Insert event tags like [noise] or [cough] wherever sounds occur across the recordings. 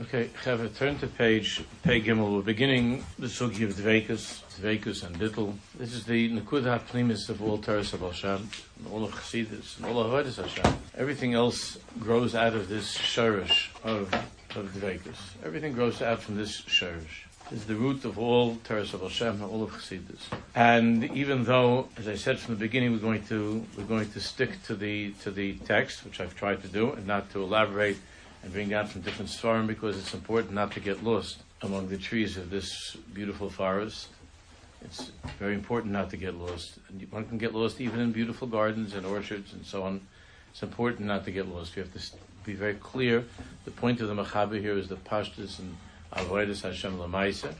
Okay, Chava, turn to page Pei Gimel. We're beginning the sugi of Dvekus, Dvekus and Dittel. This is the Nekuda Pnimis of all Teres of Hashem, all of Chassidus, and all of Avodas Hashem. Everything else grows out of this shirish of, of Dvekus. Everything grows out from this shirish. This is the root of all Teres of Hashem, all of Chassidus. And even though, as I said from the beginning, we're going to we're going to stick to the to the text, which I've tried to do, and not to elaborate and bring down from different svarim because it's important not to get lost among the trees of this beautiful forest. It's very important not to get lost. One can get lost even in beautiful gardens and orchards and so on. It's important not to get lost. You have to be very clear. The point of the Machaber here is the pashtus and avoidus Hashem lamaisa.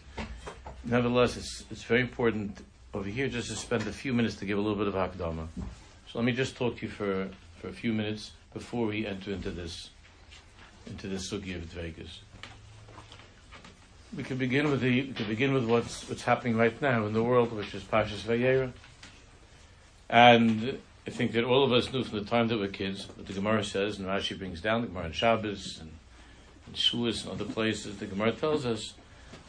Nevertheless, it's, it's very important over here just to spend a few minutes to give a little bit of akdama. So let me just talk to you for, for a few minutes before we enter into this into the sugi of Dvekus. We can begin with the we can begin with what's what's happening right now in the world, which is Pashas Vayera. And I think that all of us knew from the time that we're kids what the Gemara says, and Rashi brings down the Gemara in Shabbos and, and Shuas and other places. The Gemara tells us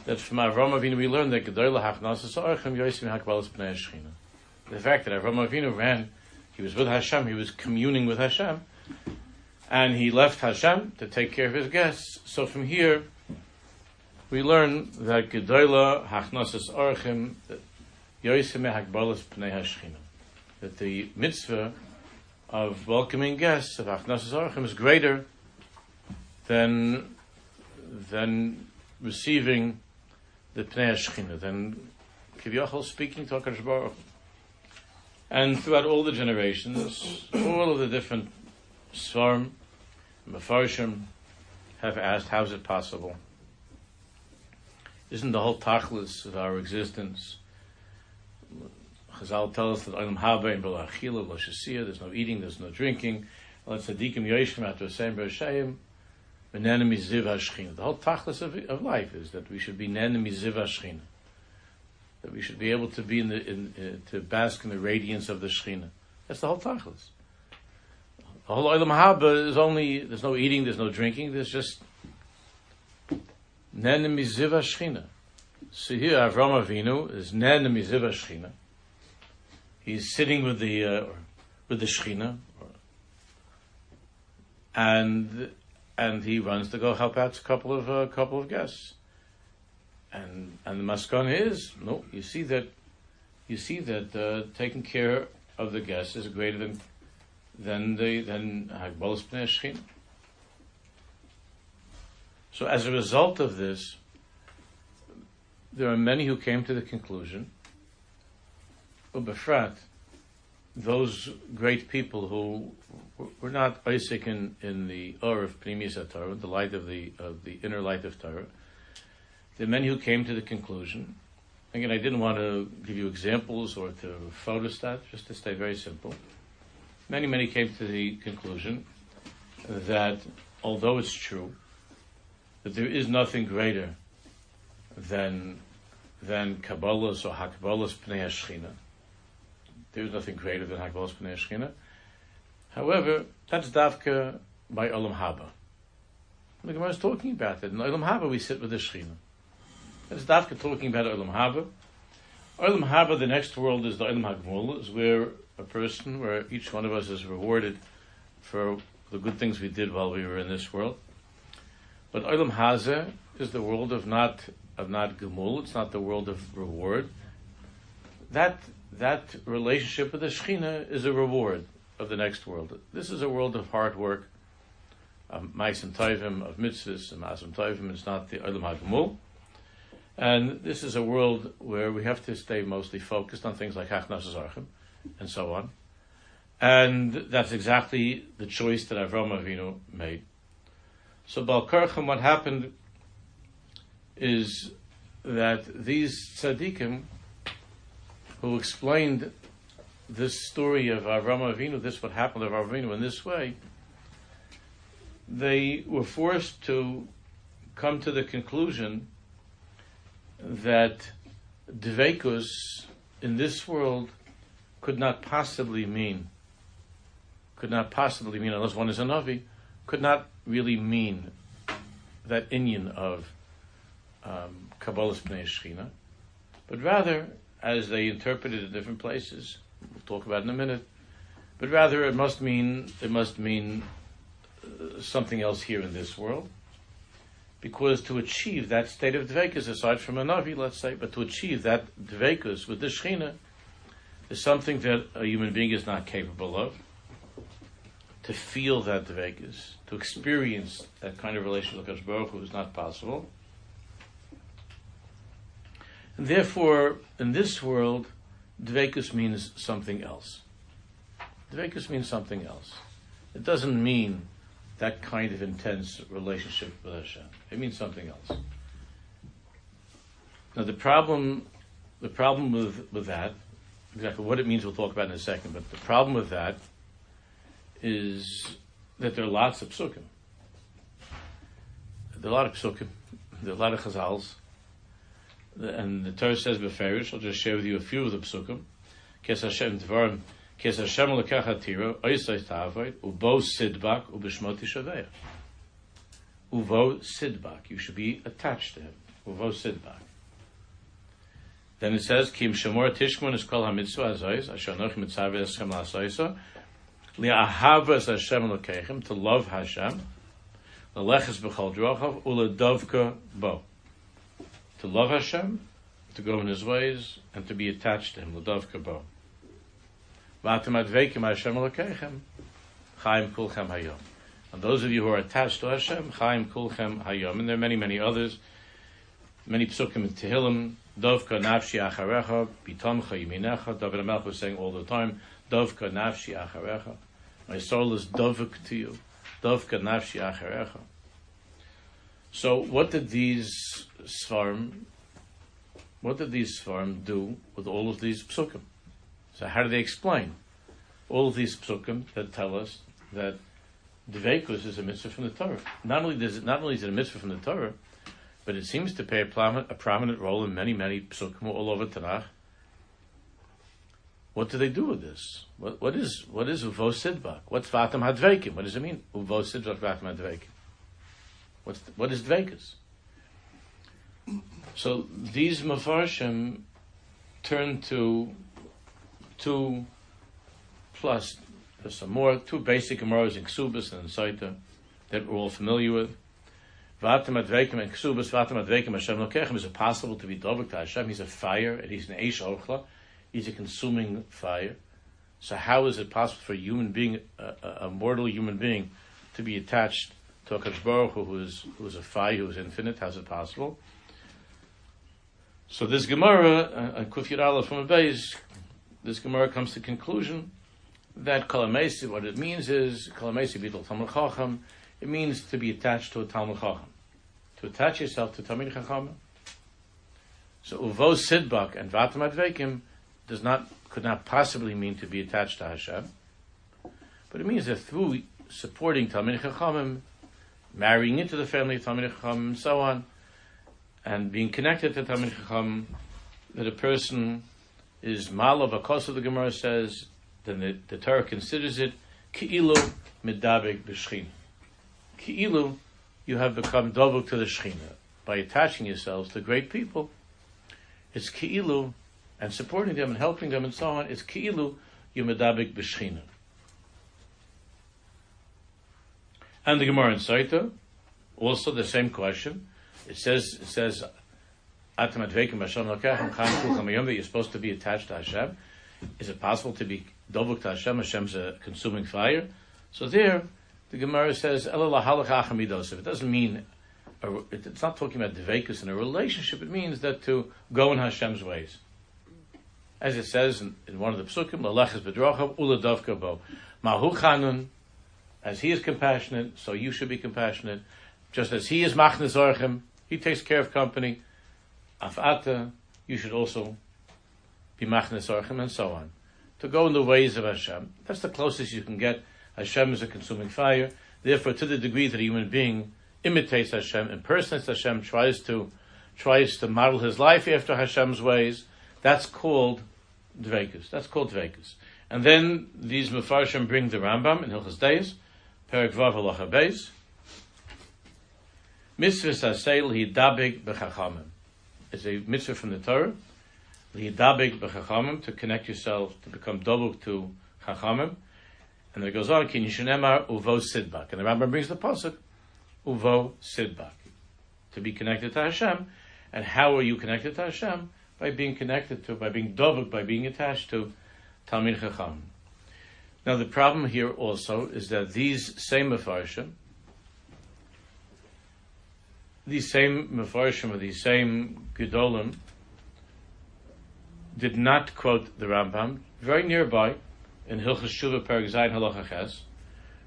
that from Avram Avinu we learned that Gedolah Hachnasas Archem Yosim Hakbalas Pnei. The fact that Avram Avinu ran, he was with Hashem, he was communing with Hashem, and he left Hashem to take care of his guests. So from here, we learn that Gedola Hachnasas Orchim Pnei Hashchina. That the mitzvah of welcoming guests of Hachnasas Orchim is greater than than receiving the Pnei Hashchina, than Kivyochel speaking to HaKadosh And throughout all the generations, all of the different Svarm, Mefarshim have asked, how is it possible? Isn't the whole tachlis of our existence? Chazal tell us that Olam Haba and Belachila, Lashasiyah, there's no eating, there's no drinking. Let's Tzadikim Yoshim after Hashem Bereshayim, Benenemi Ziv HaShchina. The whole tachlis of, of life is that we should be Nenemi Ziv HaShchina. That we should be able to be in the, in, uh, to bask in the radiance of the Shechina. That's the whole tachlis. The whole Olam Haba is only, there's no eating, there's no drinking, there's just Nen Miziva Shechina. So here Avram Avinu is Nen Miziva Shechina. He's sitting with the, uh, with the Shechina, and, and he runs to go help out a couple of, uh, couple of guests. And, and the maskana is, no, you see that, you see that, uh, taking care of the guests is greater than then the then Hagbalas Pnei So as a result of this, there are many who came to the conclusion, Ubefrat, those great people who were not Isaac in, in the Ur of Pnimis Torah, the light of the of the inner light of Torah. the many who came to the conclusion. Again, I didn't want to give you examples or to photostat, just to stay very simple many, many came to the conclusion that although it's true that there is nothing greater than than Kabbalah's or Hakbalah's Pnei Hashchina, there is nothing greater than Hakbalah's Pnei Hashchina. However, that's Davka by Olam Haba. The Gemara is talking about it. In Olam Haba, we sit with the Shechina. That's Davka talking about Olam Haba. Olam Haba, the next world is the Olam Hagmul, is where a person where each one of us is rewarded for the good things we did while we were in this world. But Olam Hazeh is the world of not of not gemul. It's not the world of reward. That that relationship with the Shechina is a reward of the next world. This is a world of hard work, of ma'asim tovim, of mitzvahs, and ma'asim tovim. It's not the Olam HaGemul. And this is a world where we have to stay mostly focused on things like Hachnas and so on. And that's exactly the choice that Avram Avinu made. So Balkarchim, what happened is that these tzaddikim who explained this story of Avram Avinu, this what happened to Avram Avinu in this way, they were forced to come to the conclusion that Dvekus in this world could not possibly mean, could not possibly mean, unless one is a Navi, could not really mean that inyan of um, Kabbalah's Pnei Shechina, but rather, as they interpret it in different places, we'll talk about in a minute, but rather it must mean, it must mean uh, something else here in this world. Because to achieve that state of dvekus, aside from a navi, let's say, but to achieve that dvekus with the Shechina, is something that a human being is not capable of. To feel that dvekus, to experience that kind of relationship with Baruch Hu is not possible. And therefore, in this world, dvekus means something else. Dvekus means something else. It doesn't mean that kind of intense relationship with Hashem. It means something else. Now the problem, the problem with, with that, exactly what it means we'll talk about in a second, but the problem with that is that there are lots of psukim. There are a lot of psukim, there are a lot of chazals, and the Torah says beferish, I'll just share with you a few of the psukim. Kes Hashem Dvarim Kes Hashem lekach hatira, oisay tavoid, ubo sidbak, ubishmoti shaveya. Uvo sidbak, you should be attached to him. Uvo sidbak. Then it says, Kim Shemor Tishkman is called Hamitzvah Azois, Asher Noch Mitzvah Eschem Lasoisa, Li'ahavas Hashem Lekechem, to love Hashem, Leleches B'chol Drochav, Uledovka Bo. To love Hashem, to go in His ways, and to be attached to Him, Ledovka Bo. Vatem advekim Hashem Elokechem, Chaim Kulchem Hayom. And those of you who are attached to Hashem, Chaim Kulchem Hayom. And there are many, many others. Many psukim in Tehillim, Dovka Nafshi Acharecha, Bitomcha Yiminecha. David HaMelech was saying all the time, Dovka Nafshi Acharecha. My soul is dovuk to you. Dovka Nafshi Acharecha. So what did these Svarim, what did these Svarim do with all of these psukim? So how do they explain all of these psukim that tell us that Dveikus is a mitzvah from the Torah? Not only does it, not only is it a mitzvah from the Torah, but it seems to play a prominent, role in many, many psukim all over Tanakh. What do they do with this? What, what is what is uvo sidbak? What's vatam hadveikim? What does it mean? Uvo sidbak vatam hadveikim. What's what is dveikus? So these mafarshim turn to two plus some more, two basic Gemaras in and Saita that we're all familiar with. Is it possible to be dovek to Hashem? He's a fire, and he's an eish ochla. He's a consuming fire. So how is it possible for a human being, a, a mortal human being, to be attached to a Baruch Hu, who is, who is a fire, who is infinite? How is it possible? So this Gemara, uh, Kuf Yud from a base, this Gemara comes to conclusion that kalamesi, what it means is kalamesi bidol talmud chacham. It means to be attached to a talmud chacham, to attach yourself to talmud chacham. So uvo sidbak and vatam advekim does not could not possibly mean to be attached to Hashem, but it means that through supporting talmud chachamim, marrying into the family of talmud chachamim, and so on, and being connected to talmud chacham, that a person is malav of the Gemara says, then the, the Torah considers it ki'ilu midabik b'shchina. Ki'ilu, you have become dovuk to the shchina by attaching yourselves to great people. It's ki'ilu, and supporting them and helping them and so on. It's ki'ilu you medabik b'shchina. And the Gemara in Saita, also the same question. It says, it says, that you're supposed to be attached to Hashem. Is it possible to be dovuk to Hashem? Hashem's a consuming fire. So there, the Gemara says, it doesn't mean, it's not talking about devekus in a relationship, it means that to go in Hashem's ways. As it says in, in one of the psukim, Laleches bedrochav uladovka bo. Mahu as he is compassionate, so you should be compassionate. Just as he is machnes orchem, he takes care of company afata, you should also be machnes orchim, and so on. To go in the ways of Hashem. That's the closest you can get. Hashem is a consuming fire. Therefore, to the degree that a human being imitates Hashem, impersonates Hashem, tries to tries to model his life after Hashem's ways, that's called dvekus. That's called dvekus. And then these Mefarshim bring the Rambam in Hilchas Deis, Perik Vav Halacha Beis, Mitzvah sasei lihidabig b'chachamim. It's a mitzvah from the Torah, lihidabig b'chachamim, to connect yourself, to become double to chachamim. And then it goes on, kin yishunemar uvo sidbak. And the Rambam brings the pasuk, uvo sidbak. To be connected to Hashem. And how are you connected to Hashem? By being connected to, by being doubled, by being attached to Talmid Chacham. Now the problem here also is that these same Mefarshim, these same Mefarshim or these same Gedolim did not quote the Rambam. Very nearby, in Hilchas Shuvah Perek Zayin Halacha Ches,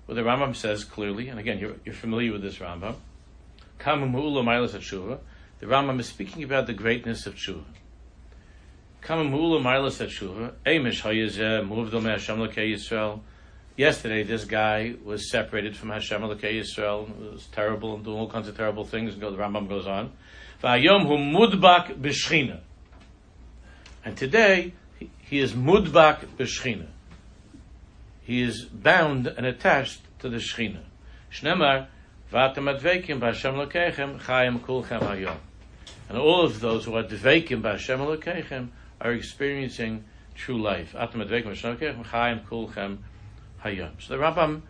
where the Rambam says clearly, and again, you're, you're familiar with this Rambam, Kamam um Hu'ula Mailas Shuvah, the Rambam is speaking about the greatness of Shuvah. Kamam um Hu'ula Mailas Shuvah, Amish Hayezeh, Movdom Hashem Yisrael, Yesterday, this guy was separated from Hashem Elokei Yisrael. It was terrible and doing all kinds of terrible things. And the Rambam goes on. V'ayom hu mudbak b'shchina. And today, he is mudbak b'shchina. He is bound and attached to the shchina. Shnemar, v'atam advekim b'Hashem Elokechem chayim kulchem hayom. And all of those who are dvekim b'Hashem Elokechem are experiencing true life. Atam advekim b'Hashem Elokechem chayim kulchem Hayom. So the Rambam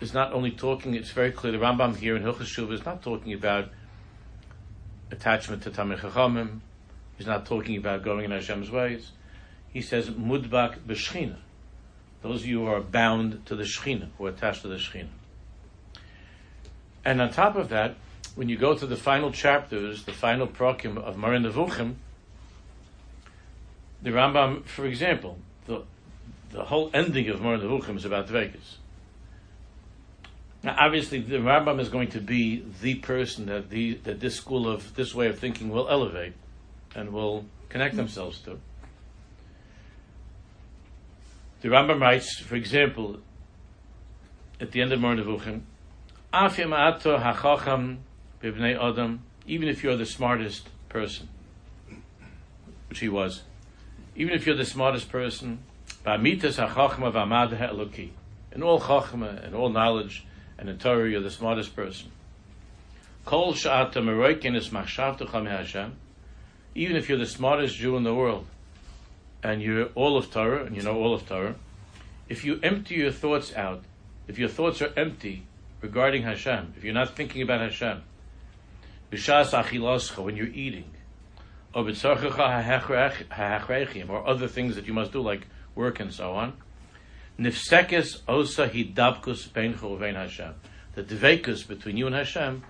is not only talking, it's very clear, the Rambam here in Hilchas Shuv is not talking about attachment to Tamil Chachamim, he's not talking about going in Hashem's ways. He says, Mudbak b'shchina. Those of you who are bound to the Shechina, who are attached to the Shechina. And on top of that, when you go to the final chapters, the final prokim of Moreh Nevuchim, the Rambam, for example, the, the whole ending of Moreh Nevuchim is about Dvekas. Now, obviously, the Rambam is going to be the person that the that this school of this way of thinking will elevate and will connect themselves to. The Rambam writes, for example, at the end of Moreh Nevuchim, Afim ato hachacham b'bnei adam, even if you're the smartest person, which he was, even if you're the smartest person, Ba'mitas ha'chachma v'amad ha'eloki. In all chachma, and all knowledge, and in Torah, you're the smartest person. Kol sha'ata meroikin is machshavtucha Hashem. Even if you're the smartest Jew in the world, and you're all of Torah, and you know all of Torah, if you empty your thoughts out, if your thoughts are empty regarding Hashem, if you're not thinking about Hashem, b'shas achilascha, when you're eating, or or other things that you must do, like work and so on. Nifsekes osa hidabkus beinchu uvein Hashem. The dvekus between you and Hashem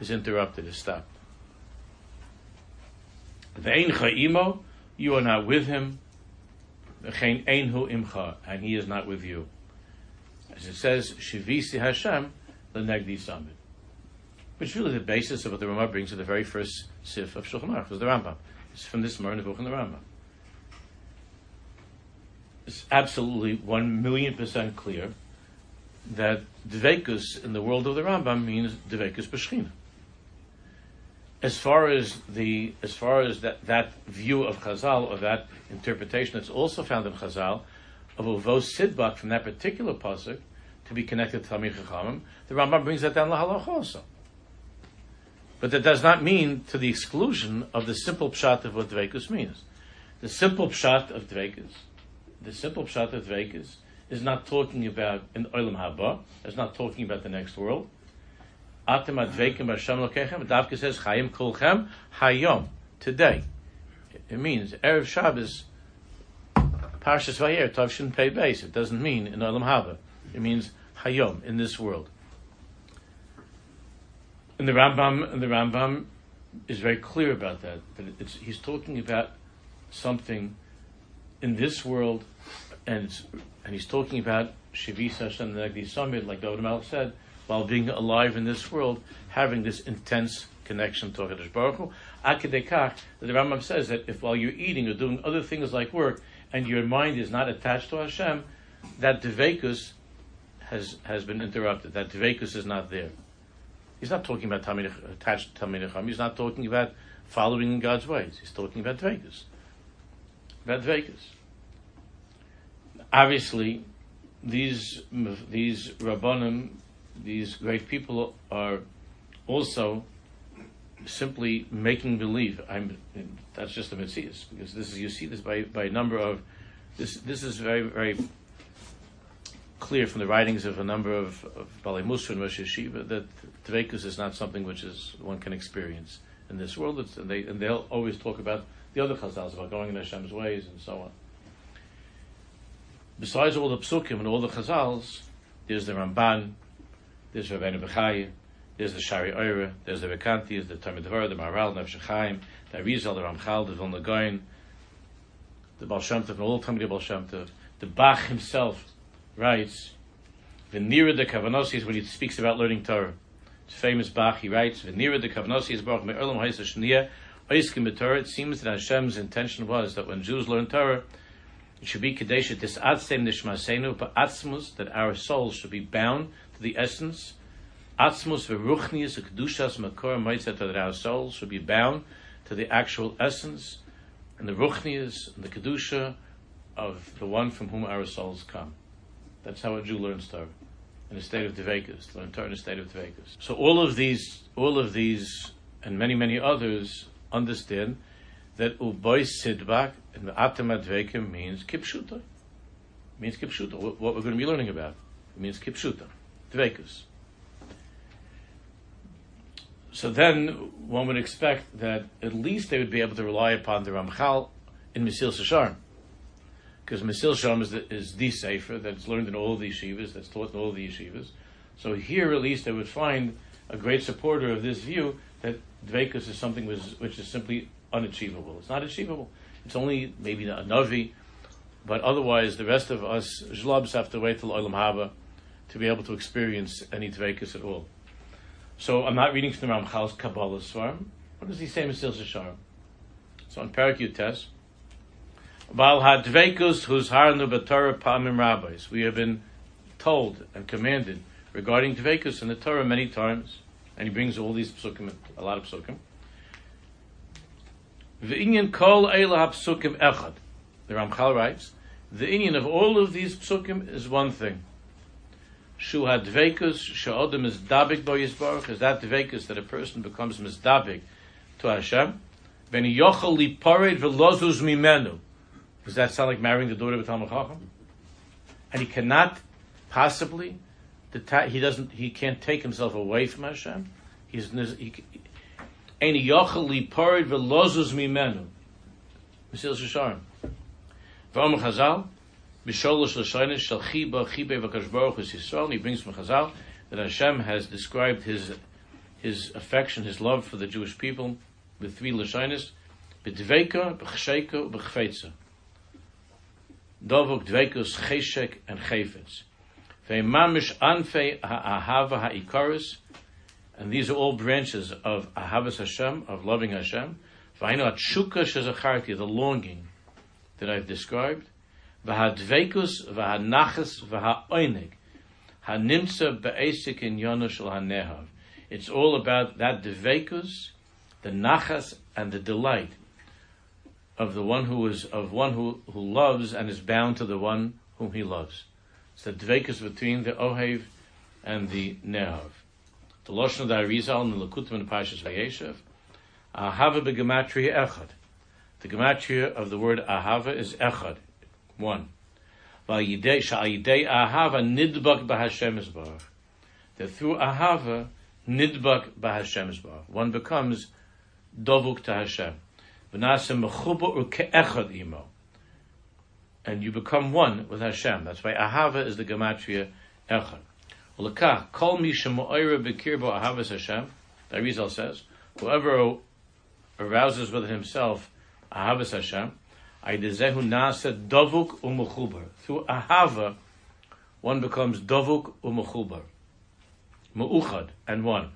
is interrupted, is stopped. Ve'ein imo, you are not with him. Einhu imcha, and he is not with you. As it says, shivisi Hashem lenegdi samid. Which is really the basis of what the Ramah brings to the very first sif of Shulchan Aruch, was the Rambam. It's from this Mar book in the Rambam it's absolutely one million percent clear that dvekus in the world of the Rambam means dvekus b'shchina. As far as the as far as that, that view of Chazal or that interpretation that's also found in Chazal of uvos sidbak from that particular pasuk to be connected to Talmid Chachamim, the Rambam brings that down lahalach also. But that does not mean to the exclusion of the simple pshat of what dvekus means. The simple pshat of dvekus the simple pshat of Vekas is not talking about an olam haba. It's not talking about the next world. Atem advekim Hashem lokechem. Davka says chayim kulchem hayom today. It means erev Shabbos. Parshas Vayer Tavshin Pei Beis. It doesn't mean in olam haba. It means hayom in this world. And the Rambam, and the Rambam is very clear about that. That he's talking about something in this world, and and he's talking about Shavis Hashem Negdi Summit, like David Malach said, while being alive in this world, having this intense connection to Hakadosh Baruch Hu. Akidekach, the Rambam says that if while you're eating or doing other things like work, and your mind is not attached to Hashem, that devekus has has been interrupted. That devekus is not there. He's not talking about tamid, attached to Tamid He's not talking about following in God's ways. He's talking about devekus. About devekus obviously, these these rabbanim, these great people, are also simply making believe. I'm that's just a mitzvah because this is you see this by by a number of this this is very very clear from the writings of a number of, of Balei Musa and Rosh Yeshiva that Dvekus is not something which is one can experience in this world. It's, and, they, and they'll always talk about the other Chazals, about going in Hashem's ways and so on. Besides all the Psukim and all the Chazals, there's the Ramban, there's Rabbeinu Bechaya, there's the Shari Oira, there's the Recanati, there's the Talmud Devar, the Maharal, the Chaim, the Arizal, the Ramchal, the Vilna Gaon, the Baal Shem Tov, the Talmud Baal Shem Tov. The Bach himself writes, Venira de Kavanosis, when he speaks about learning Torah. It's famous Bach, he writes, Venira de Kavanosis, Baruch Me'olam Haisa Shnia, Oiskim Torah. It seems that Hashem's intention was that when Jews learn Torah, it should be Kadesha Tis Atzem Nishmasenu, but Atzmus, that our souls should be bound the essence. Atzmus Veruchnius, Kedushas Makor Moitzet, our souls should be bound to the actual essence and the Ruchnius and the Kedusha of the one from whom our souls come. That's how a Jew learns Torah in a state of Devekas, learn Torah in a state of Devekas. So all of these, all of these, and many, many others understand that Uboy Sidbak and Atam Advekim means Kipshuta. means Kipshuta. What we're going to be learning about. It means Kipshuta. So then one would expect that at least they would be able to rely upon the Ramchal in Mesilas Yesharim because Mesil Sham is the, is the Sefer that's learned in all the yeshivas, that's taught in all the yeshivas. So here, at least, they would find a great supporter of this view that Dvekus is something which, which is simply unachievable. It's not achievable. It's only maybe a Navi, but otherwise, the rest of us Zhlabs have to wait till Olam Haba to be able to experience any Dvekus at all. So I'm not reading from the Ramchal's Kabbalah Svarm. What does he say in Mesilas Yesharim? So on Parak Yutes, Bal hadvekus whose harnu b'Torah pamim rabbis. We have been told and commanded regarding dvekus in the Torah many times, and he brings all these psukim, a lot of psukim. V'inyan kol eila psukim echad. The Ramchal writes, the Indian of all of these psukim is one thing. Shu hadvekus she'odem is dabik bo yisbarach. Is that dvekus that a person becomes mizdabik to Hashem? Ben yochel li pared v'lozus mimenu does that sound like marrying the daughter of a Talmud? And he cannot possibly, he doesn't, he can't take himself away from Hashem. He's he, Ein yochel li parid velozus mimenu. Mesilas Yesharim. V'om Chazal, b'sholosh l'shaynish shal chiba chibe v'kash baruch is Yisrael. He brings from Chazal that Hashem has described his his affection, his love for the Jewish people with three l'shaynis, b'dveika, b'chsheika, b'chfeitza. Dovuk Dvekus Cheshek and Chefetz. Ve'mamish Anfei Ha'ahava Ha'ikaris, and these are all branches of Ahavas Hashem, of loving Hashem. V'ainu Atshuka Shezacharti, the longing that I've described. V'hadvekus v'hanachas v'ha'oinig. Hanimtza be'esik in yonush hanehav. It's all about that dvekus, the nachas, and the delight of the one who is of one who, who loves and is bound to the one whom he loves. It's the dvekus between the ohev and the nehav. The lashon of the Arizal and the Lakutim and Pashas Vayeshev. Ahava begematria echad. The gematria of the word ahava is echad, one. That through ahava nidbak b'Hashem One becomes dovuk to Hashem. And you become one with Hashem. That's why Ahava is the Gematria Echad. Ulakah, Kol Ahavas Hashem, the Arizal says, whoever arouses within himself Ahavas Hashem, Aidezehu Nasa Dovuk Umuchubar. Through Ahava, one becomes Dovuk Umuchubar. Mu'uchad, and one.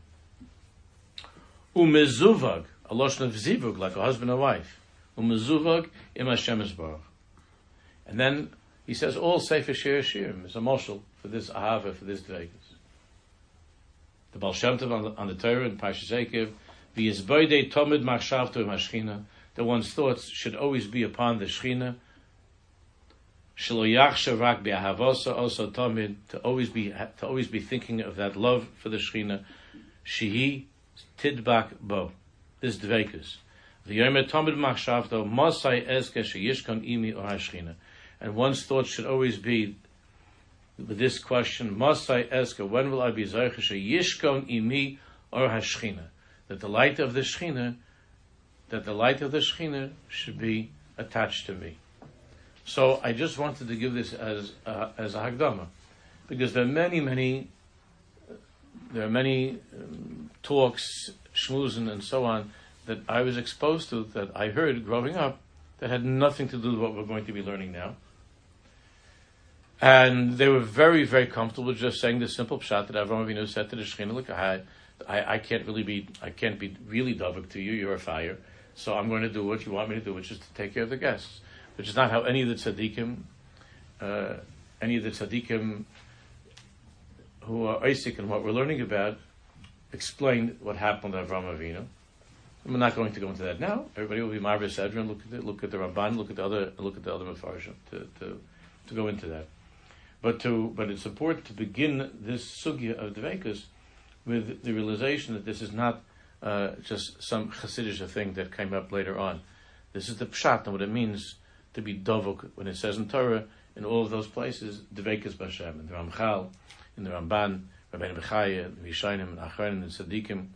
Umezuvag, a lotion of zivug, like a husband and wife. Umezuvag im Hashem Baruch. And then he says all Sefer Shir Shirim is a moshel for this ahava, for this dvegas. The Baal Shem Tov on the, Torah in Parshas Ekev, the Yizboide Tomid Machshavto Mashchina, that one's thoughts should always be upon the Shechina. Also Tomid, to always be, to always be thinking of that love for the Shechina. Shehi tidbak bo. This dvekus. The yomer tamid machshavto mosai eske sheyishkon imi or hashchina. And one's thoughts should always be with this question, Mosai Eska, when will I be Zaychasha Yishkon Imi or Hashchina? That the light of the Shchina, that the light of the Shchina should be attached to me. So I just wanted to give this as uh, as a Hagdama, because there are many, many, there are many um, talks, schmoozen and so on, that I was exposed to, that I heard growing up, that had nothing to do with what we're going to be learning now. And they were very, very comfortable just saying the simple pshat that Avram Avinu said to the Shekhinah, look, I, I, I can't really be, I can't be really davik to you, you're a fire, so I'm going to do what you want me to do, which is to take care of the guests. Which is not how any of the tzaddikim, uh, any of the tzaddikim who are Isaac and what we're learning about, explained what happened to Avram Avinu. I'm not going to go into that now. Everybody will be Marvis Edrin. Look at the, look at the Ramban. Look at the other. Look at the other Mefarshim to, to to go into that. But to but it's important to begin this sugya of Dvekus with the realization that this is not uh, just some Hasidic thing that came up later on. This is the pshat and what it means to be dovuk when it says in Torah in all of those places Dvekus Bashem in the Ramchal, in the Ramban, Rabbeinu Bechaya, and Acharon, and Tzaddikim,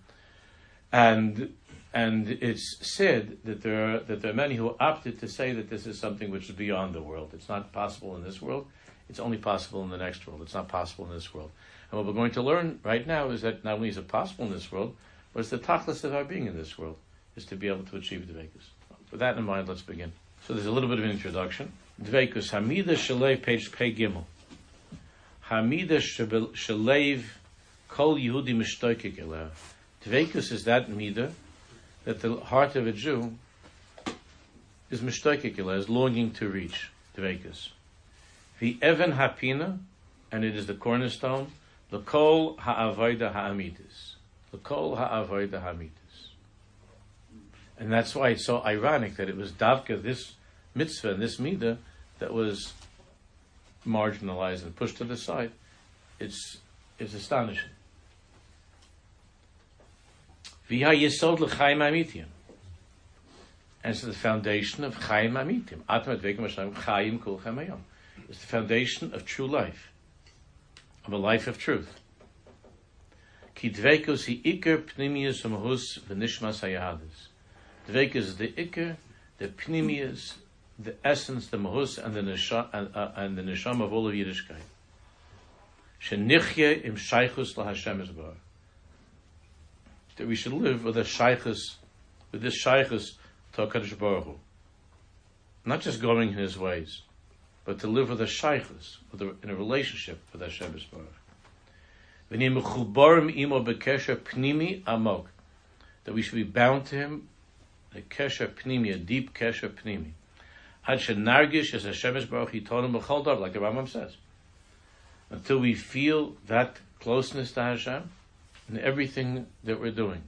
and and it's said that there are that there are many who opted to say that this is something which is beyond the world. It's not possible in this world. It's only possible in the next world. It's not possible in this world. And what we're going to learn right now is that not only is it possible in this world, but the tachlis of our being in this world, is to be able to achieve dvekus. With that in mind, let's begin. So there's a little bit of an introduction. Dvekus, Hamida Shalev, page Pei Gimel. Hamida Shalev, Kol Yehudi Mishtoikik Dvekus is that midah that the heart of a Jew is mishtoikikila, is longing to reach dvekus. The Evan Hapina, and it is the cornerstone, the Kol Ha'avoida Ha'amitis. The Kol Ha'avoida Ha'amitis. And that's why it's so ironic that it was Davka, this mitzvah, and this midah, that was marginalized and pushed to the side. It's, it's astonishing. V'ha yesod l'chaim amitim. And it's the foundation of chaim amitim. Atam advekim Hashem chaim kol hayom. It's the foundation of true life, of a life of truth. Ki dvekus hi iker pnimius umhus v'nishmas hayadis. Dvekus is the iker, the pnimius, the essence, the mahus, and the nisham, and, uh, and the nisham of all of Yiddishkeit. Shenichye im shaychus lahashem esbar that we should live with a shaykhus, with this shaykhus to HaKadosh Baruch Hu. Not just going in his ways, but to live with a shaykhus, with a, in a relationship with Hashem Baruch. That we should be bound to him, a kesher pnimi, a deep kesher pnimi. Ad shenargish as Hashem Baruch Yitonim b'chol like the Rambam says. Until we feel that closeness to Hashem, in everything that we're doing.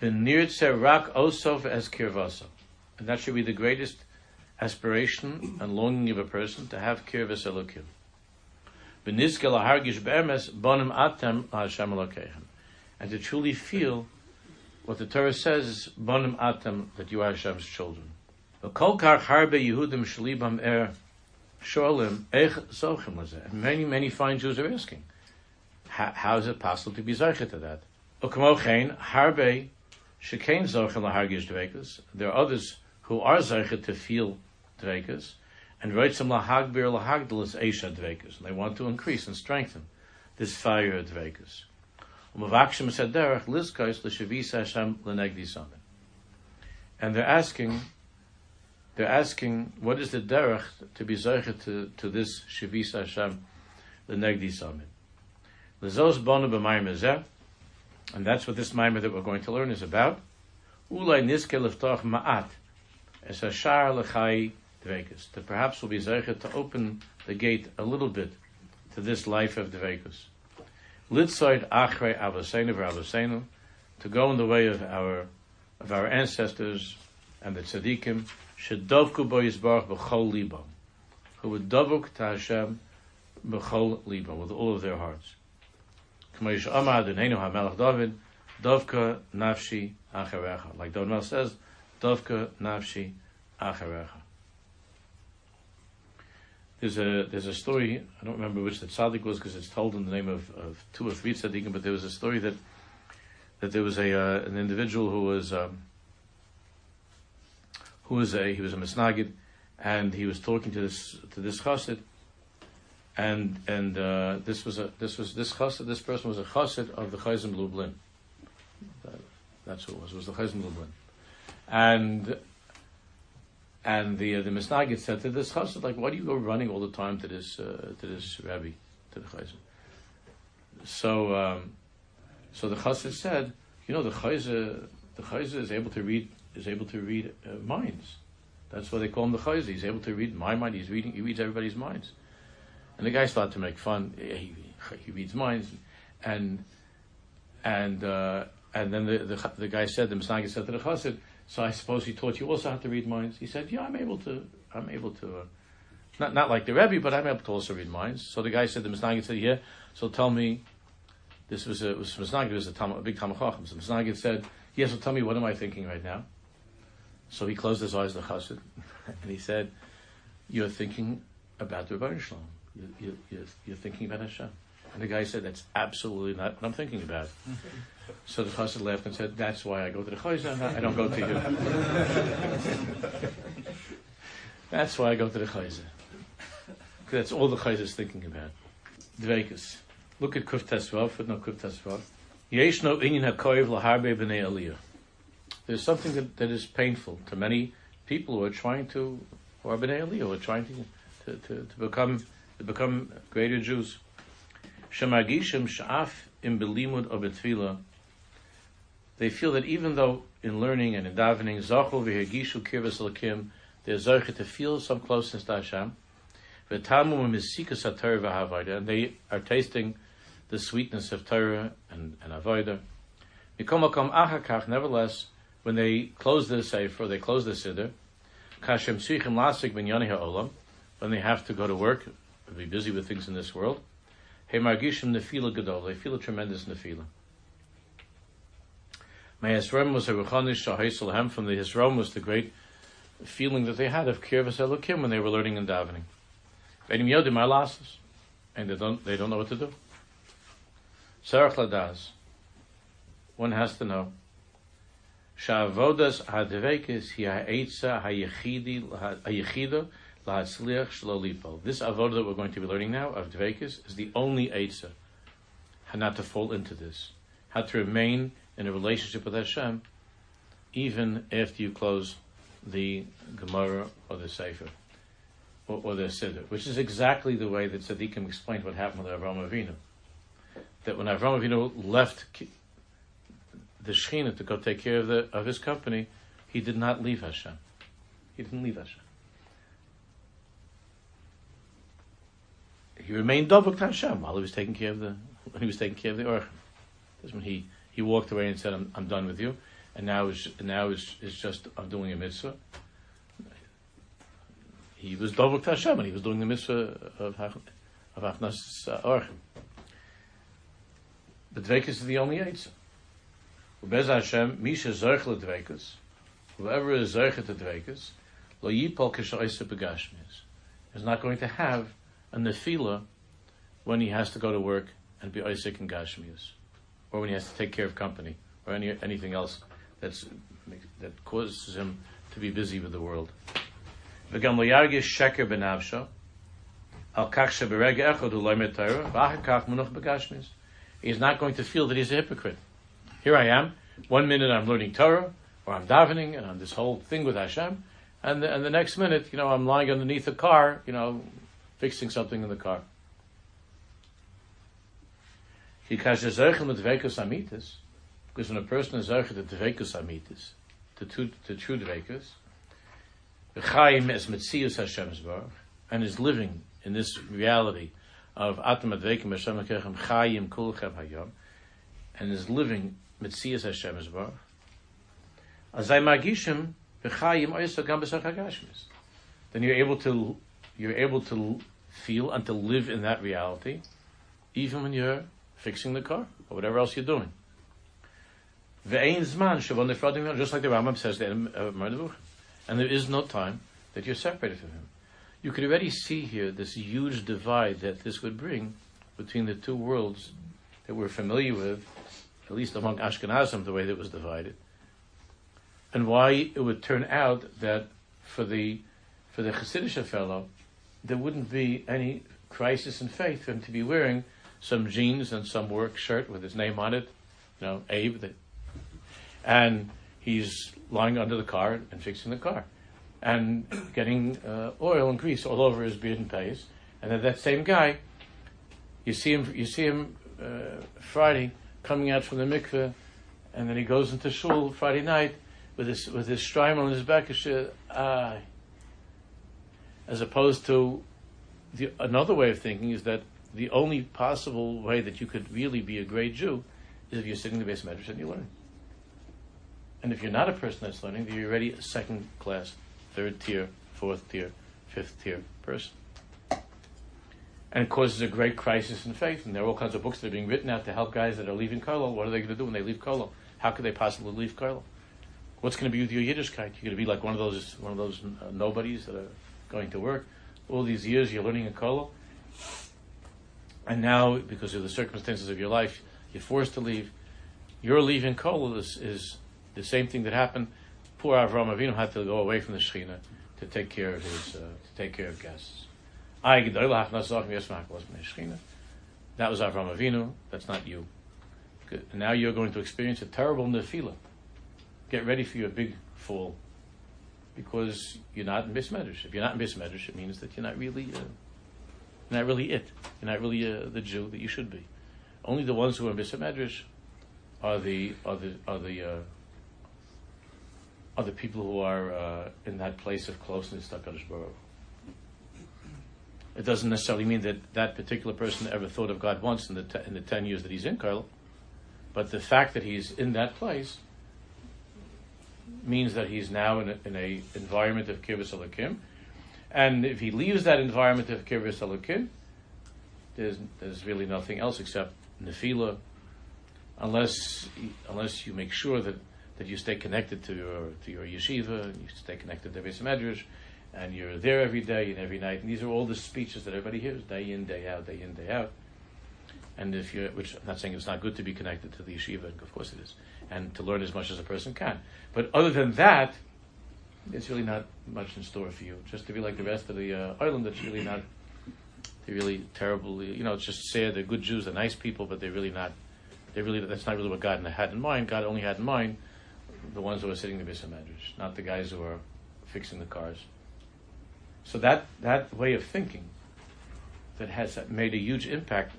The rak osov as kirvasa. And that should be the greatest aspiration and longing of a person to have kirvas elokim. V'nizke lahargish be'emes bonim atem la'Hashem elokechem. And to truly feel what the Torah says bonim atem, that you are Hashem's children. Er And many, many fine Jews are asking, how, is it possible to be zeicha to that? There are others who are zeicha to feel dvekas, and reitzim lahagbir lahagdal is esha dvekas. And they want to increase and strengthen this fire of dvekas. And they're asking, they're asking, what is the derech to be zeicha to, to this shavis Hashem l'negdi samin? Lezos bonu and that's what this mimer that we're going to learn is about. Ulay niske leftoch ma'at, es hashar lechai dvekus. That perhaps will be zeichet to open the gate a little bit to this life of dvekus. Litzoid avosenu v'avosenu, to go in the way of our of our ancestors and the tzaddikim, shedovku bo yisbarach b'chol who would dovuk to Hashem b'chol with all of their hearts. HaMelech David, Dovka nafshi. Like Donmel says, Dovka nafshi. There's a there's a story I don't remember which the tzaddik was because it's told in the name of, of two or three tzaddikim, but there was a story that that there was a uh, an individual who was um, who was a he was a misnagid, and he was talking to this to this chassid, and and uh, this was a this was this chassid this person was a chassid of the Chayzim Lublin. That, that's who it was. It was the Chayzim Lublin, and and the uh, the Misnagid said to this chassid, like, why do you go running all the time to this uh, to this rabbi to the chayzer? So um, so the chassid said, you know, the chayzer the chayzer is able to read is able to read uh, minds. That's why they call him the chayzer. He's able to read my mind. He's reading. He reads everybody's minds. And the guy started to make fun. He, he reads minds, and and uh, and then the, the the guy said the Misnagid said to the chassid so I suppose he taught you also how to read minds. He said, "Yeah, I'm able to. I'm able to. Uh, not not like the Rebbe, but I'm able to also read minds." So the guy said, "The Misnagid said, yeah. So tell me, this was a was Misnagid was a, tam, a big Tamachachim. So Misnagid said, "Yes, so tell me, what am I thinking right now?" So he closed his eyes, the Chassid, [laughs] and he said, "You're thinking about the Rebbe Shalom. You, you, you're, you're thinking about Hashem." And the guy said, "That's absolutely not what I'm thinking about." So the chassid laughed and said, "That's why I go to the chayzer. I don't go to you." [laughs] That's why I go to the chayzer. That's all the chayzer is thinking about. Dveikus. Look at Kuf Tesvav, footnote Kuf Tesvav. Yesh no inyan hakoyev laharbe b'nei aliyah. There's something that, that is painful to many people who are trying to, who are b'nei aliyah, who are trying to, to, to, to become to become greater Jews. Shemagishim sha'af im belimud of they feel that even though in learning and in davening, zachol v'hergishu kirvas lakim, they're zoche to feel some closeness to Hashem. And they are tasting the sweetness of Torah and, and avodah. Nevertheless, when they close the sefer, they close the siddur, when they have to go to work, be busy with things in this world, they feel a tremendous nefila. My Yisrael was a Ruchanish Shahaisel from the was the great feeling that they had of Kirvas Elokim when they were learning and davening. Venim Yodim Alasis. And they don't, they don't know what to do. Sarach Ladaz. One has to know. Sha'avodas ha'devekis hi ha'etza ha'yechida la'atzliach shlolipo. This avodah that we're going to be learning now of dvekis is the only etza. How not to fall into this. How to remain in a relationship with Hashem, even after you close the Gemara or the Sefer or, or the Siddur, which is exactly the way that Tzaddikim explained what happened with Avram Avinu. That when Avram Avinu left the Shechina to go take care of, the, of his company, he did not leave Hashem. He didn't leave Hashem. He remained double to Hashem while he was taking care of the when he was taking care of the Orchim. That's when he he walked away and said, "I'm, I'm done with you," and now is now is is just I'm doing a mitzvah. He was dovuk Hashem, and he was doing the mitzvah of of Achnas Orchim. The dvekus is the only yitzah. Bez Hashem, Misha Zerchle dvekus, whoever is Zerchle to dvekus, lo yipol k'shoyse begashmis, is not going to have a nefila when he has to go to work and be Isaac in Gashmias or when he has to take care of company, or any, anything else that's, that causes him to be busy with the world. He's not going to feel that he's a hypocrite. Here I am, one minute I'm learning Torah, or I'm davening, and I'm this whole thing with Hashem, and the, and the next minute, you know, I'm lying underneath a car, you know, fixing something in the car. Because the when a person is Zeuchel to Dvekus Amitis, two, to true Dvekus, Chaim is Metzius Hashem's Baruch, and is living in this reality of Atam Advekim Hashem HaKechem Chaim Kulchem Hayom, and is living Metzius Hashem's Baruch, Azai Magishim V'Chaim Oysa Gam B'Sach HaGashmis. Then you're able to, you're able to feel and to live in that reality, even when you're fixing the car or whatever else you're doing. Just like the Rambam says in uh, And there is no time that you're separated from him. You could already see here this huge divide that this would bring between the two worlds that we're familiar with, at least among Ashkenazim, the way that was divided, and why it would turn out that for the for the Hasidic fellow, there wouldn't be any crisis in faith for him to be wearing some jeans and some work shirt with his name on it, you know, Abe, the, and he's lying under the car and fixing the car, and getting uh, oil and grease all over his beard and face, and then that same guy, you see him, you see him uh, Friday coming out from the mikveh, and then he goes into shul Friday night with his with his shtreimel on his back, ah, as opposed to the, another way of thinking is that the only possible way that you could really be a great Jew is if you're sitting in the beis medrash and you're learning. And if you're not a person that's learning, then you're already a second class, third tier, fourth tier, fifth tier person. And it causes a great crisis in faith. And there are all kinds of books that are being written out to help guys that are leaving Kollel. What are they going to do when they leave Kollel? How could they possibly leave Kollel? What's going to be with your Yiddishkeit? You're going to be like one of those one of those uh, nobodies that are going to work all these years you're learning a kollel, and now because of the circumstances of your life, you're forced to leave. Your leaving kollel is, is the same thing that happened. Poor Avram Avinu had to go away from the Shechina to take care of his uh, to take care of guests. That was Avram Avinu. That's not you. Now you're going to experience a terrible nefila. Get ready for your big fall because you're not in Beis Medrash. If you're not in Beis Medrash, it means that you're not really, uh, not really it. You're not really uh, the Jew that you should be. Only the ones who are in Beis Medrash are the are the are the uh, are the people who are uh, in that place of closeness to Hakadosh Baruch. It doesn't necessarily mean that that particular person ever thought of God once in the te- in the ten years that he's in kollel, but the fact that he's in that place means that he's now in a, in a environment of kibbutz alakim, and if he leaves that environment of kibbutz alakim, there's there's really nothing else except nefila, unless unless you make sure that, that you stay connected to your to your yeshiva, and you stay connected to Beis Medrash, and you're there every day and every night. And these are all the speeches that everybody hears day in, day out, day in, day out. And if you, which I'm not saying it's not good to be connected to the yeshiva, of course it is, and to learn as much as a person can. But other than that, it's really not much in store for you. Just to be like the rest of the uh, island, that's really not. They're really terrible. You know, it's just sad. They're good Jews. They're nice people, but they're really not. They really. That's not really what God had in mind. God only had in mind the ones who are sitting in the Medrash, not the guys who are fixing the cars. So that that way of thinking that has made a huge impact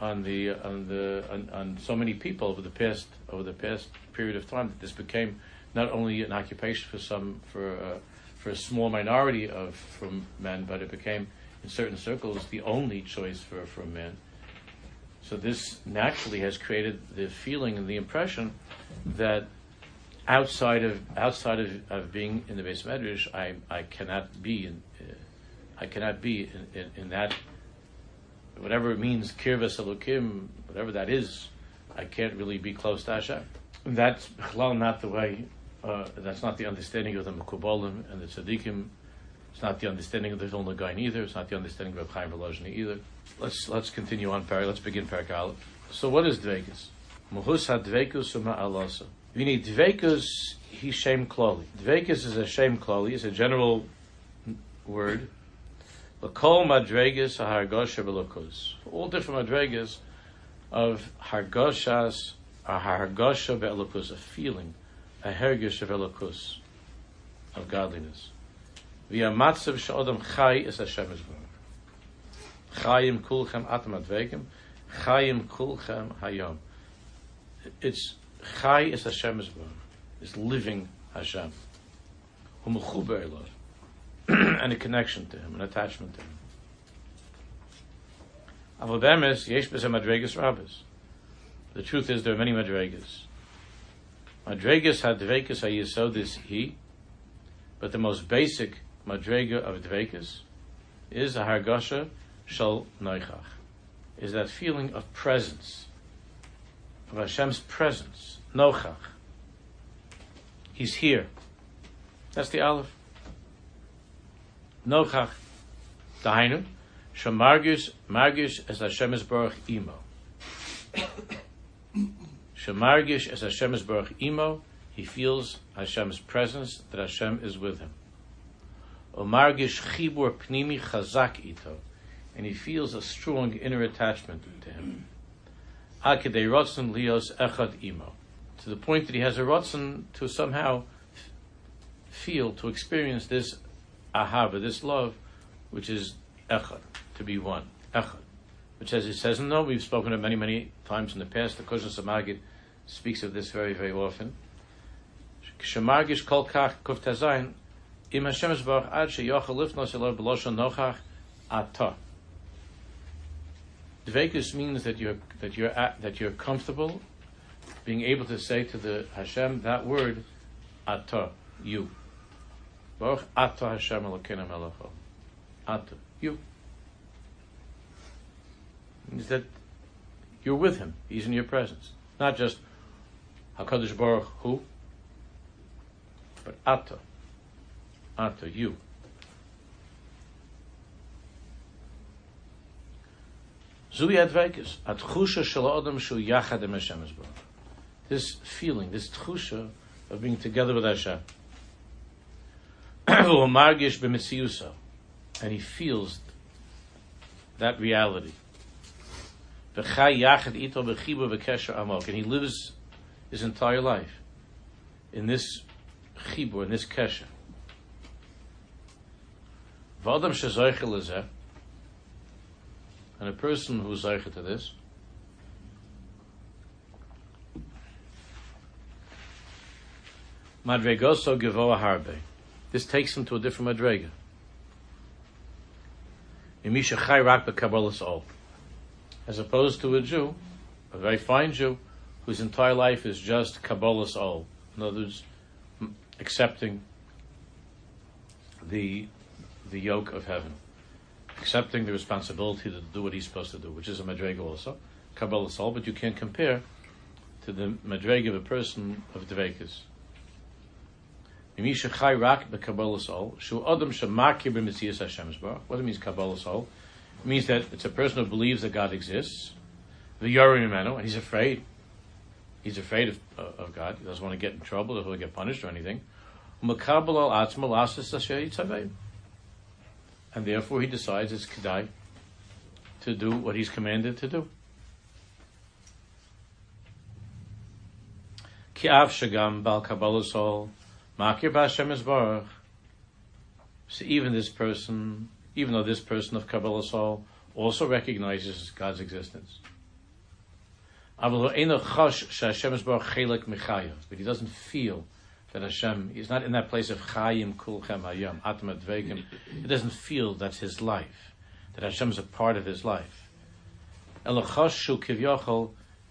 on the on the on, on, so many people over the past over the past period of time that this became not only an occupation for some for uh, for a small minority of from men, but it became in certain circles the only choice for for men. So this naturally has created the feeling and the impression that outside of outside of, of being in the beis medrash, I I cannot be in uh, I cannot be in, in, in that whatever it means, kirvas elokim, whatever that is, I can't really be close to Hashem. That's well, not the way. Uh, that's not the understanding of the Mekubalim and the Tzaddikim. It's not the understanding of the Vilna Gaon either. It's not the understanding of Chaim Volozhny either. Let's let's continue on. Par- let's begin Aleph. So what is Dvekus? Muhus ha-Dvekus u'ma'alasa. need Dvekus he shem kloli. Dvekus is a shem kloli. It's a general word L'kol madregas hargosha belokus. All different madregas of hargoshas, hargosha belokus, a feeling, a hergish of elokus, of godliness. Via matzav she'odam chai is Hashem Yisborach. Chayim kulchem atam advegim, chayim kulchem hayom. It's chai is Hashem Yisborach. It's living Hashem. Humuchuber elov. [clears throat] and a connection to him, an attachment to him. The truth is there are many madregas. Madregas had dvekus hayisodis he, but the most basic madrega of dvekus is a hargasha shal noichach, is that feeling of presence, of Hashem's presence, Nochach. He's here. That's the Aleph. Nochach. Dahainu. Shemargish, margus as Hashem is Baruch Imo. Shemargish as Hashem is Baruch Imo. He feels Hashem's presence, that Hashem is with him. Omargish chibur pnimi chazak ito. And he feels a strong inner attachment to him. Akidei rotzen lios echad imo. To the point that he has a rotzen to somehow feel, to experience this ahava, this love, which is echad, to be one. Echad. Which as he says, in no, we've spoken of many, many times in the past. The Koshon Samagid speaks of this very, very often. Dvekus means that you're that you're at, that you're comfortable being able to say to the Hashem that word ata you. Baruch ata Hashem Elokeinu Melecho. Ata you. Means that you're with Him. He's in your presence. Not just Hakadosh Baruch Hu, but Ata. Ata you. Zui advekes, at chusha adam shu yachad em Hashem This feeling, this tchusha of being together with Hashem. [clears throat] margish b'mitziusa, and he feels that reality. V'chai yachad ito b'chibu v'kesher amok, and he lives his entire life in this chibur, in this kesher. V'adam shezoichel lezeh, and a person who is zeicha to this, Madregoso Givoa Harbe. This takes him to a different Madrega. Imisha Chayrak Kabbalas ol. As opposed to a Jew, a very fine Jew, whose entire life is just Kabbalas ol. In other words, accepting the, the yoke of heaven accepting the responsibility to do what he's supposed to do, which is a madrega also, Kabbalas ol, but you can't compare to the madrega of a person of Dvekus. What it means Kabbalas ol? Means that it's a person who believes that God exists, the Yorim and he's afraid. He's afraid of, uh, of God. He doesn't want to get in trouble, want to get punished or anything and therefore he decides it's kedai to do what he's commanded to do. Ki av shagam bal kabbalas ol makir. So even this person, even though this person of kabbalas ol also recognizes God's existence. But he doesn't feel that Hashem is not in that place of Chayim Kulchem Hayam Atma Dvegim. He doesn't feel that's his life, that Hashem is a part of his life.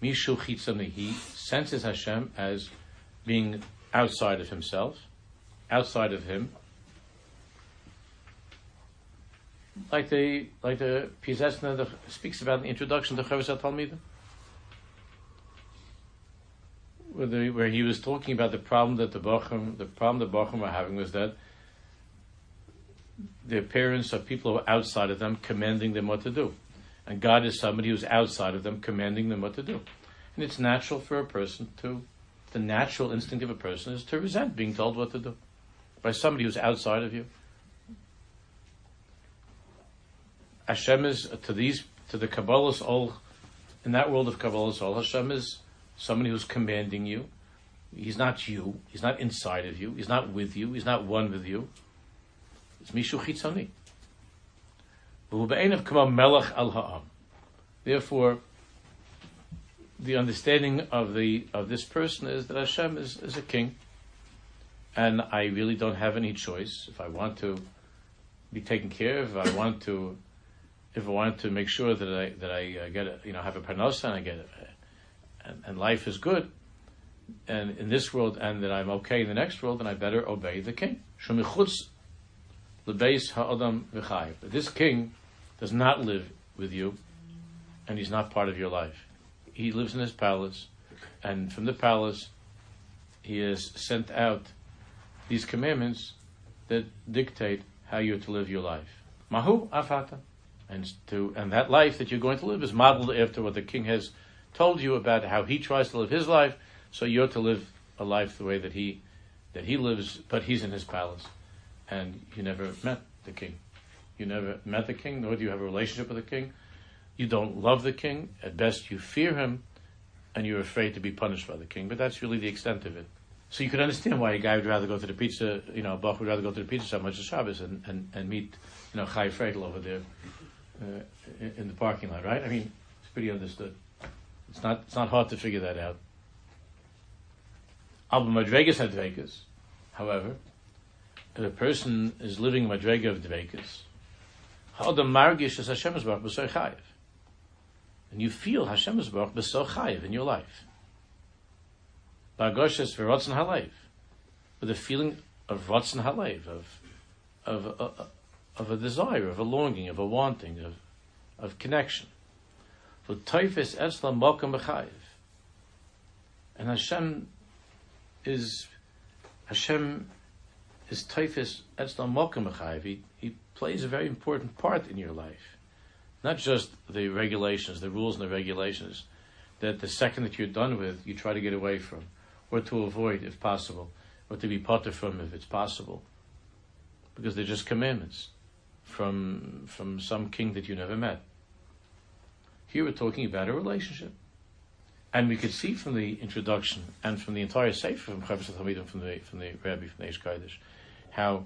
He senses Hashem as being outside of himself, outside of him. Like the like the Pizesna speaks about in the introduction to Chavis Talmidim where, he was talking about the problem that the Bacham, the problem the Bacham were having was that the appearance of people who are outside of them commanding them what to do. And God is somebody who's outside of them commanding them what to do. And it's natural for a person to, the natural instinct of a person is to resent being told what to do by somebody who's outside of you. Hashem is to these to the Kabbalas ol in that world of Kabbalas ol Hashem is somebody who's commanding you. He's not you. He's not inside of you. He's not with you. He's not one with you. It's Mishu Chitzoni. Therefore, the understanding of the of this person is that Hashem is, is a king, and I really don't have any choice. If I want to be taken care of, if I want to, if I want to make sure that I that I uh, get a, you know have a parnosa and I get and, and life is good, and in this world, and that I'm okay in the next world, then I better obey the king. This king does not live with you, and he's not part of your life. He lives in his palace. and from the palace, he has sent out these commandments that dictate how you're to live your life. Mahu afata. And to and that life that you're going to live is modeled after what the king has told you about how he tries to live his life, so you're to live a life the way that he that he lives, but he's in his palace. And you never met the king. You never met the king, nor do you have a relationship with the king. You don't love the king. At best, you fear him, and you're afraid to be punished by the king. But that's really the extent of it. So you could understand why a guy would rather go to the pizza, you know, a Bach would rather go to the pizza shop much as Shabbos and, and, and meet, you know, Chai Fredel over there uh, in the parking lot, right? I mean, it's pretty understood. It's not, it's not hard to figure that out. Alba Madregas had Dvekus. However, if a person is living Madrega of Dvekus, Ha'adam margish as Hashem is Baruch chayiv. And you feel Hashem is Baruch chayiv in your life. Ba'agoshes v'rotzen halayv. With a feeling of rotzen halayv, of, of, of, of a desire, of a longing, of a wanting, of, of connection. For toifes eslam mokum b'chayiv. And Hashem is Hashem is Taifis Etzlam Mokum he, he plays a very important part in your life. Not just the regulations, the rules and the regulations that the second that you're done with, you try to get away from, or to avoid if possible, or to be potter from if it's possible. Because they're just commandments from, from some king that you never met. Here we're talking about a relationship. And we could see from the introduction and from the entire Sefer from Chavis Talmidim, from the from the Rabbi from the Kodesh, how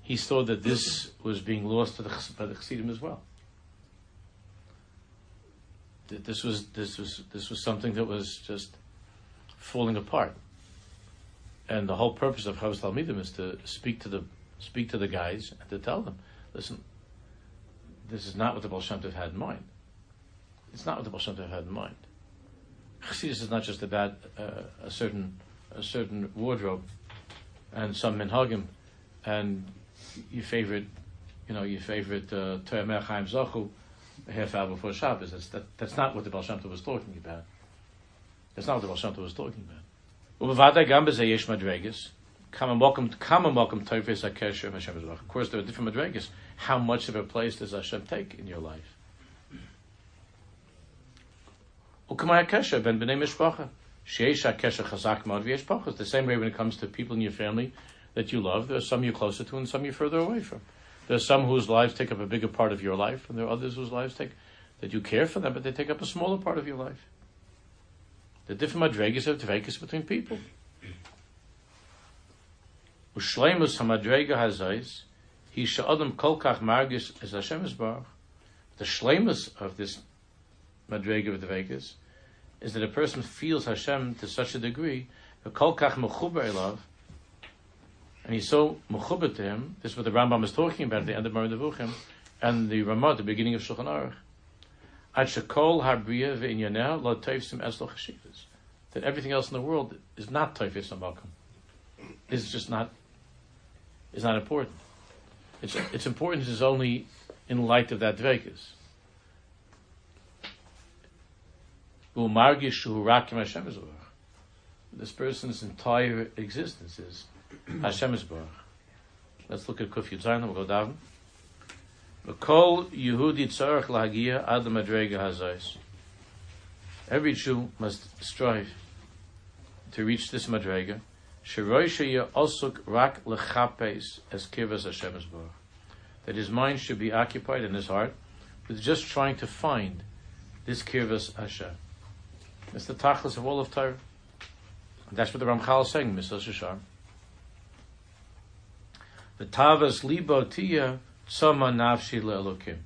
he saw that this was being lost to the, by the Chassidim as well. That this was this was this was something that was just falling apart. And the whole purpose of Chavis Talmidim is to speak to the speak to the guys and to tell them, listen, this is not what the Baal Shem Tov had in mind. It's not what the Baal had in mind. Chassidus is not just about uh, a certain a certain wardrobe and some minhagim and your favorite, you know, your favorite uh, Torah Chaim Zachu a half hour before Shabbos. That's, that, that's not what the Baal was talking about. That's not what the Baal was talking about. Welcome, and welcome of Hashem Of course, there are different madrigas. How much of a place does Hashem take in your life? Oh, Mod v'yesh The same way when it comes to people in your family that you love, there are some you're closer to and some you're further away from. There are some whose lives take up a bigger part of your life, and there are others whose lives take that you care for them, but they take up a smaller part of your life. The different madregas of dvekus between people. Ushleimus hamadrega hazais, he sha'adam kolkach margis as Hashem is bar. The shleimus of this madrega of dvekus is that a person feels Hashem to such a degree, kolkach mechuber love, and he's so mechuber to him. This is what the Rambam is talking about at the end of Nevuchim, and the Ramah at the beginning of Shulchan Aruch. At shekol harbriya ve'inyaneh lo teifsim eslo chashivas. That everything else in the world is not teifis amakim. It's just not. It's not important. Its its importance is only in light of that dvekus. This person's entire existence is Hashem is Baruch. Let's look at Kuf Yud Zayin, we'll go down. V'kol Yehudi tzarech lahagia ad madrega hazais. Every Jew must strive to reach this madrega. Sheroy sheyeh osuk rak lechapes as kivas Hashem is Baruch. That his mind should be occupied in his heart with just trying to find this kirvas Hashem. It's the tachlis of all of Torah. That's what the Ramchal is saying, Mr. Shishar. The tavas libo tia nafshi le'elokim.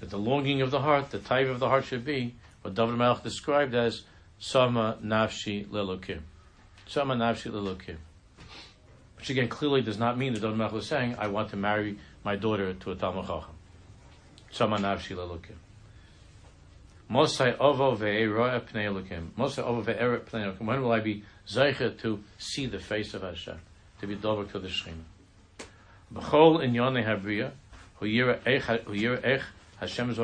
That the longing of the heart, the type of the heart should be what David Melch described as sama nafshi le'elokim. Sama nafshi le'elokim. Which again clearly does not mean that David Melch was saying, I want to marry my daughter to a Talmud Chacham. Sama nafshi le'elokim. When will I be zeicha to see the face of Hashem? To be dover to the Shekhinah. B'chol hu yira Hashem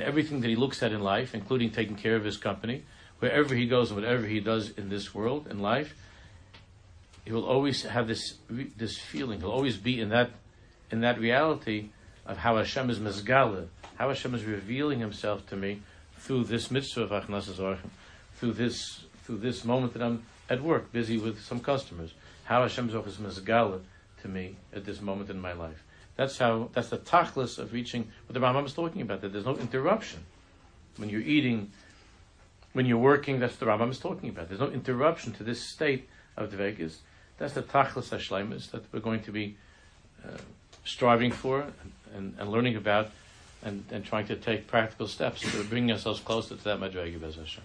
everything that he looks at in life, including taking care of his company, wherever he goes and whatever he does in this world, in life, he will always have this this feeling. He'll always be in that in that reality of how Hashem is mezgala, how Hashem is revealing Himself to me through this mitzvah of achnasas orchim, through this through this moment that I'm at work, busy with some customers. How Hashem is mezgala to me at this moment in my life. That's how. That's the tachlis of reaching what the Rambam is talking about. That there's no interruption when you're eating, when you're working. That's the Rambam is talking about. There's no interruption to this state of the Vegas. That's the tachlis hashleimus that we're going to be uh, striving for and, and, and, learning about, and, and trying to take practical steps to bring ourselves closer to that madrega Bez Hashem.